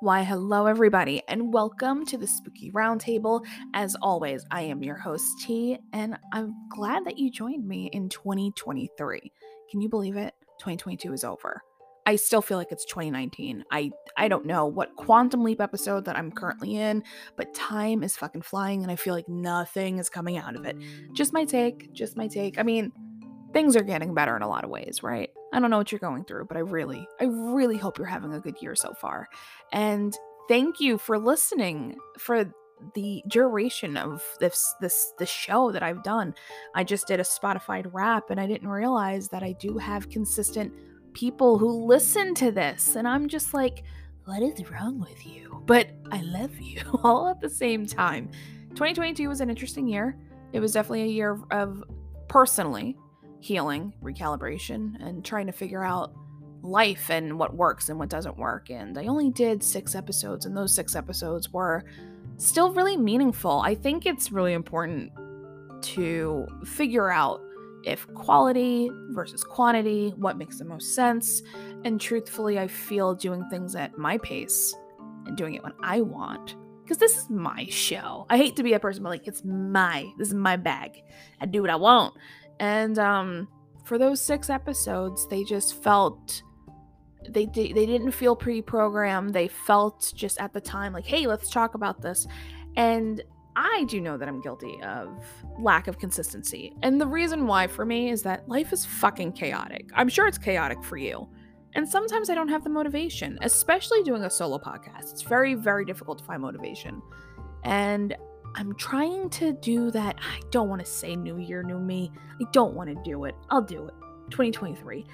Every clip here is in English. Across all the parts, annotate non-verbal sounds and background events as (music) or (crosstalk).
Why, hello, everybody, and welcome to the Spooky Roundtable. As always, I am your host, T, and I'm glad that you joined me in 2023. Can you believe it? 2022 is over. I still feel like it's 2019. I I don't know what quantum leap episode that I'm currently in, but time is fucking flying and I feel like nothing is coming out of it. Just my take, just my take. I mean, things are getting better in a lot of ways, right? I don't know what you're going through, but I really, I really hope you're having a good year so far. And thank you for listening for the duration of this this this show that I've done. I just did a Spotify wrap and I didn't realize that I do have consistent people who listen to this and I'm just like what is wrong with you? But I love you (laughs) all at the same time. 2022 was an interesting year. It was definitely a year of personally healing, recalibration, and trying to figure out life and what works and what doesn't work. And I only did six episodes, and those six episodes were still really meaningful. I think it's really important to figure out if quality versus quantity, what makes the most sense. And truthfully, I feel doing things at my pace and doing it when I want. Because this is my show. I hate to be a person, but like, it's my, this is my bag. I do what I want. And um, for those six episodes, they just felt they they didn't feel pre-programmed. They felt just at the time like, "Hey, let's talk about this." And I do know that I'm guilty of lack of consistency. And the reason why for me is that life is fucking chaotic. I'm sure it's chaotic for you. And sometimes I don't have the motivation, especially doing a solo podcast. It's very, very difficult to find motivation. And I'm trying to do that. I don't want to say new year, new me. I don't want to do it. I'll do it. 2023.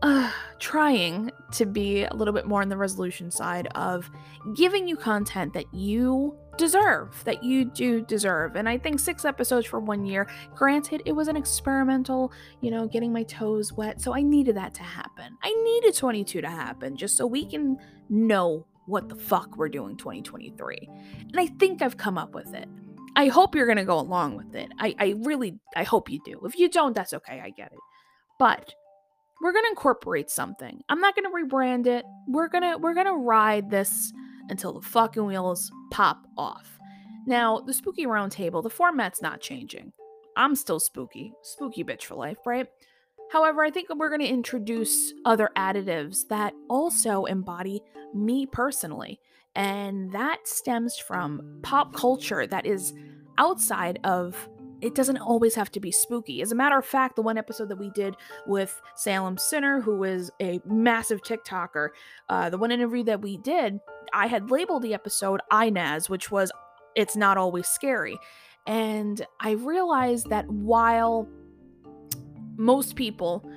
Uh, trying to be a little bit more on the resolution side of giving you content that you deserve, that you do deserve. And I think six episodes for one year, granted, it was an experimental, you know, getting my toes wet. So I needed that to happen. I needed 22 to happen just so we can know what the fuck we're doing 2023. And I think I've come up with it. I hope you're gonna go along with it. I, I really I hope you do. If you don't, that's okay, I get it. But we're gonna incorporate something. I'm not gonna rebrand it. We're gonna we're gonna ride this until the fucking wheels pop off. Now, the spooky roundtable, the format's not changing. I'm still spooky. Spooky bitch for life, right? However, I think we're going to introduce other additives that also embody me personally. And that stems from pop culture that is outside of it doesn't always have to be spooky. As a matter of fact, the one episode that we did with Salem Sinner, who is a massive TikToker, uh, the one interview that we did, I had labeled the episode INAS, which was It's Not Always Scary. And I realized that while most people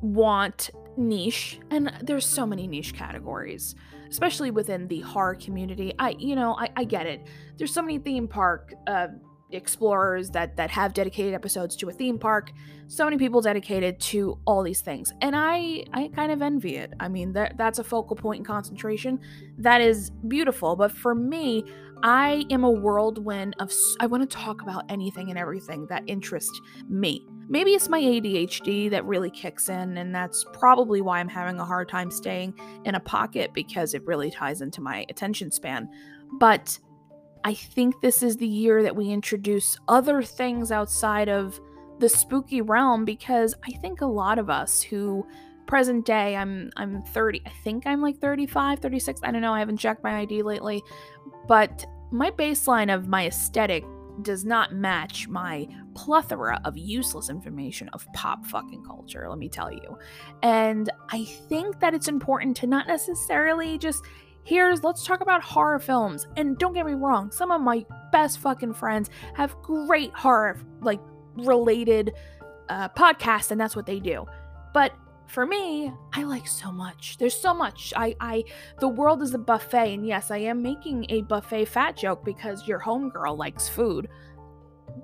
want niche and there's so many niche categories especially within the horror community. I you know i, I get it. There's so many theme park uh, explorers that that have dedicated episodes to a theme park so many people dedicated to all these things and i i kind of envy it. I mean that that's a focal point and concentration. That is beautiful but for me i am a whirlwind of i want to talk about anything and everything that interests me maybe it's my adhd that really kicks in and that's probably why i'm having a hard time staying in a pocket because it really ties into my attention span. But I think this is the year that we introduce other things outside of the spooky realm because I think a lot of us who present day I'm I'm 30 I think I'm like 35 36 I don't know I haven't checked my ID lately but my baseline of my aesthetic does not match my plethora of useless information of pop fucking culture let me tell you and I think that it's important to not necessarily just here's let's talk about horror films. And don't get me wrong, some of my best fucking friends have great horror like related uh, podcasts, and that's what they do. But for me, I like so much. There's so much. I, I, the world is a buffet, and yes, I am making a buffet fat joke because your homegirl likes food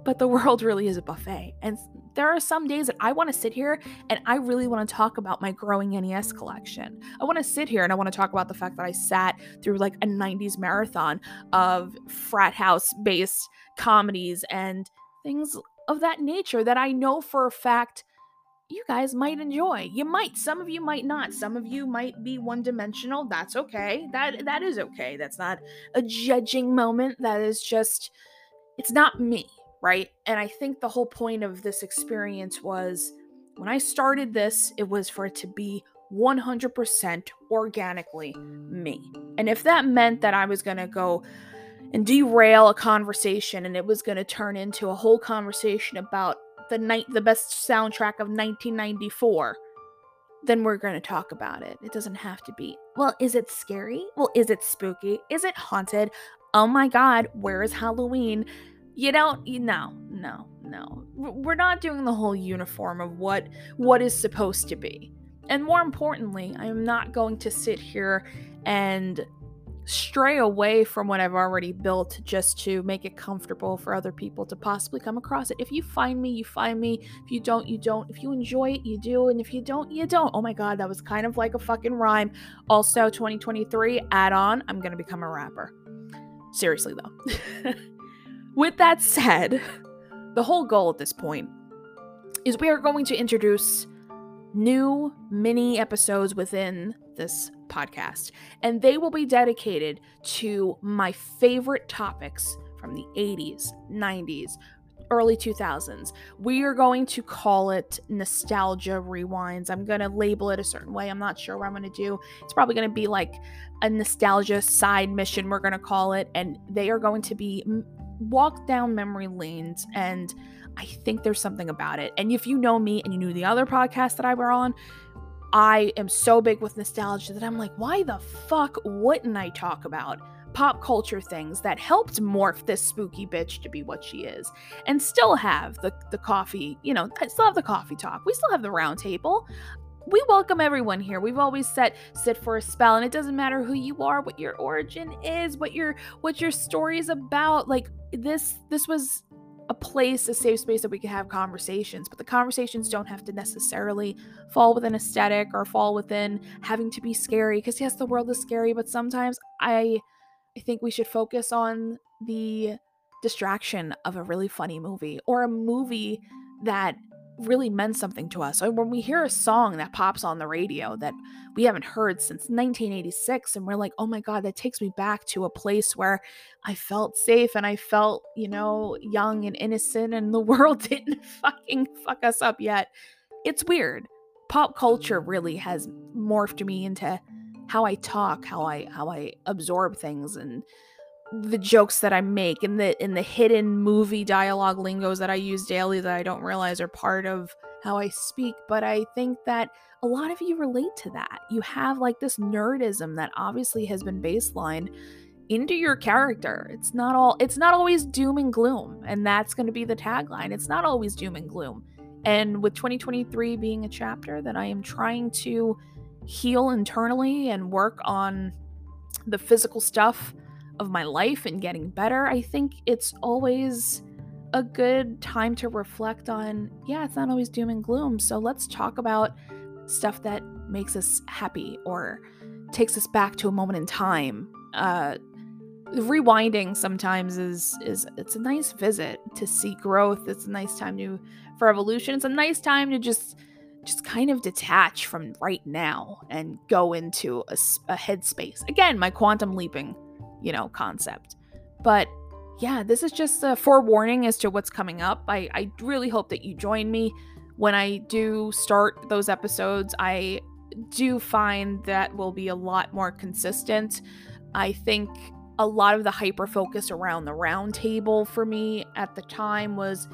but the (laughs) world really is a buffet. And there are some days that I want to sit here and I really want to talk about my growing NES collection. I want to sit here and I want to talk about the fact that I sat through like a 90s marathon of frat house based comedies and things of that nature that I know for a fact you guys might enjoy. You might, some of you might not. Some of you might be one-dimensional. That's okay. That that is okay. That's not a judging moment. That is just it's not me, right? And I think the whole point of this experience was when I started this, it was for it to be 100% organically me. And if that meant that I was going to go and derail a conversation and it was going to turn into a whole conversation about the night the best soundtrack of 1994 then we're going to talk about it. It doesn't have to be. Well is it scary? Well is it spooky? Is it haunted? Oh my god where is halloween you don't you no no no we're not doing the whole uniform of what what is supposed to be and more importantly i am not going to sit here and stray away from what I've already built just to make it comfortable for other people to possibly come across it. If you find me, you find me. If you don't, you don't. If you enjoy it, you do. And if you don't, you don't. Oh my God, that was kind of like a fucking rhyme. Also, 2023 add on, I'm to become a rapper. Seriously, though. (laughs) With that said, the whole goal at this point is we are going to introduce new mini episodes within this podcast, and they will be dedicated to my favorite topics from the 80s, 90s, early 2000s. We are going to call it nostalgia rewinds. I'm going to label it a certain way. I'm not sure what I'm going to do. It's probably going to be like a nostalgia side mission, we're going to call it. And they are going to be walk down memory lanes. And I think there's something about it. And if you know me and you knew the other podcast that I were on, I am so big with nostalgia that I'm like, why the fuck wouldn't I talk about pop culture things that helped morph this spooky bitch to be what she is and still have the, the coffee, you know, I still have the coffee talk. We still have the round table. We welcome everyone here. We've always said sit for a spell and it doesn't matter who you are, what your origin is, what your what your story is about. Like this this was a place, a safe space that we could have conversations, but the conversations don't have to necessarily fall within aesthetic or fall within having to be scary. Because yes, the world is scary, but sometimes I I think we should focus on the distraction of a really funny movie or a movie that really meant something to us. When we hear a song that pops on the radio that we haven't heard since 1986, and we're like, oh my God, that takes me back to a place where I felt safe and I felt, you know, young and innocent, and the (laughs) world didn't fucking fuck us up yet. It's weird. Pop culture mm. really has morphed me into how I talk, how I how I absorb things and the jokes that I make and the in the hidden movie dialogue lingos that I use daily that I don't realize are part of how I speak, but I think that a lot of you relate to that. You have like this nerdism that obviously has been baseline into your character. It's not all it's not always doom and gloom, and that's going to be the tagline. It's not always doom and gloom. And with 2023 being a chapter that I am trying to heal internally and work on the physical stuff of my life and getting better, I think it's always a good time to reflect on yeah, it's not always doom and gloom. So let's talk about stuff that makes us happy or takes us back to a moment in time. Uh, rewinding sometimes is is it's a nice visit to see growth. It's a nice time to for evolution. It's a nice time to just just kind of detach from right now and go into a, a headspace. Again, my quantum leaping you know, concept. But yeah, this is just a forewarning as to what's coming up. I, I really hope that you join me when I do start those episodes. I do find that will be a lot more consistent. I think a lot of the hyper focus around the roundtable for me at the time was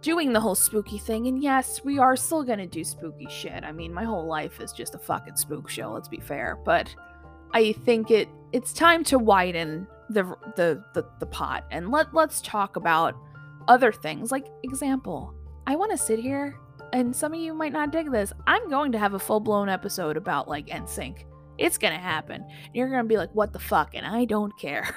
doing the whole spooky thing. And yes, we are still gonna do spooky shit. I mean, my whole life is just a fucking spook show, let's be fair. But I think it it's time to widen the the the, the pot and let let's talk about other things. Like example, I want to sit here and some of you might not dig this. I'm going to have a full-blown episode about like NSYNC. It's going to happen. You're going to be like, "What the fuck?" and I don't care.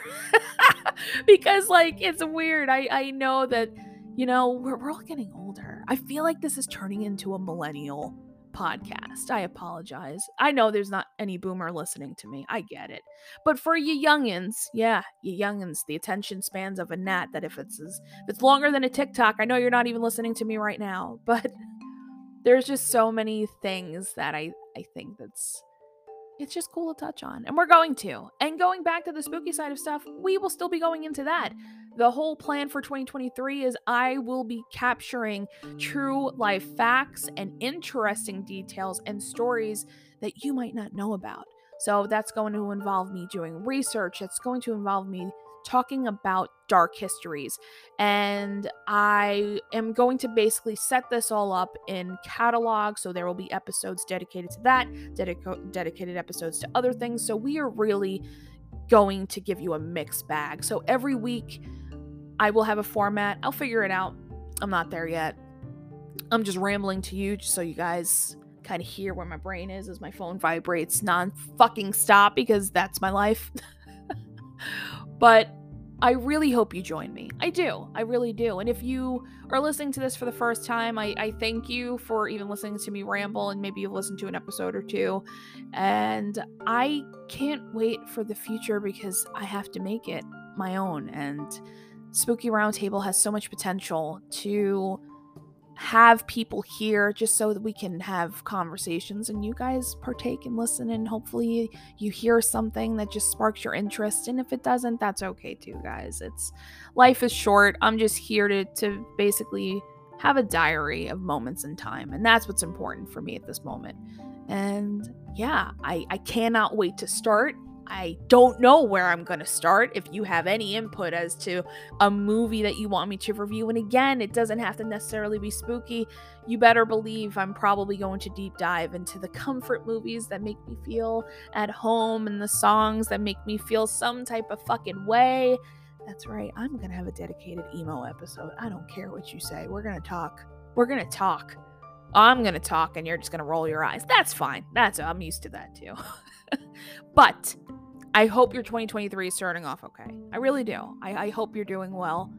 (laughs) because like it's weird. I I know that you know, we're, we're all getting older. I feel like this is turning into a millennial podcast. I apologize. I know there's not any boomer listening to me. I get it. But for you youngins, yeah, you youngins, the attention spans of a gnat that if it's as, if it's longer than a TikTok, I know you're not even listening to me right now, (laughs) but there's just so many things that I I think that's it's just cool to touch on. And we're going to. And going back to the spooky side of stuff, we will still be going into that. The whole plan for 2023 is I will be capturing true life facts and interesting details and stories that you might not know about. So that's going to involve me doing research. It's going to involve me talking about dark histories. And I am going to basically set this all up in catalog. So there will be episodes dedicated to that, dedico- dedicated episodes to other things. So we are really going to give you a mixed bag. So every week, I will have a format. I'll figure it out. I'm not there yet. I'm just rambling to you just so you guys kind of hear where my brain is as my phone vibrates non fucking stop because that's my life. (laughs) but I really hope you join me. I do. I really do. And if you are listening to this for the first time, I, I thank you for even listening to me ramble and maybe you've listened to an episode or two. And I can't wait for the future because I have to make it my own. And Spooky Roundtable has so much potential to have people here just so that we can have conversations and you guys partake and listen and hopefully you hear something that just sparks your interest. And if it doesn't that's okay too guys. It's life is short. I'm just here to to basically have a diary of moments in time. And that's what's important for me at this moment. And yeah i i cannot wait to start I don't know where I'm going to start. If you have any input as to a movie that you want me to review, and again, it doesn't have to necessarily be spooky, you better believe I'm probably going to deep dive into the comfort movies that make me feel at home and the songs that make me feel some type of fucking way. That's right, I'm going to have a dedicated emo episode. I don't care what you say. We're going to talk. We're going to talk. I'm going to talk and you're just going to roll your eyes. That's fine. That's I'm used to that too. (laughs) but I hope your 2023 is starting off okay. I really do. I, I hope you're doing well.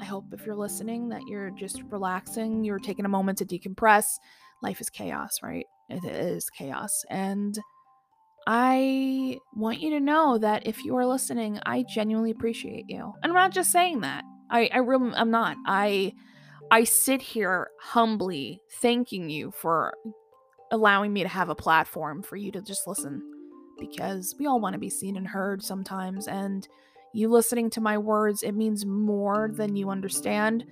I hope if you're listening that you're just relaxing, you're taking a moment to decompress. Life is chaos, right? It is chaos. And I want you to know that if you are listening, I genuinely appreciate you. And I'm not just saying that. I, I really I'm not. I I sit here humbly thanking you for allowing me to have a platform for you to just listen because we all want to be seen and heard sometimes. And you listening to my words, it means more than you understand.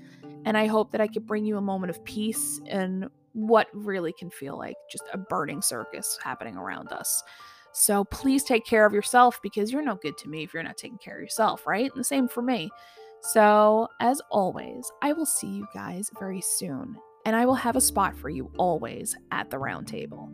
And I hope that I could bring you a moment of peace in what really can feel like just a burning circus happening around us. So please take care of yourself because you're no good to me if you're not taking care of yourself, right? And the same for me. So, as always, I will see you guys very soon, and I will have a spot for you always at the round table.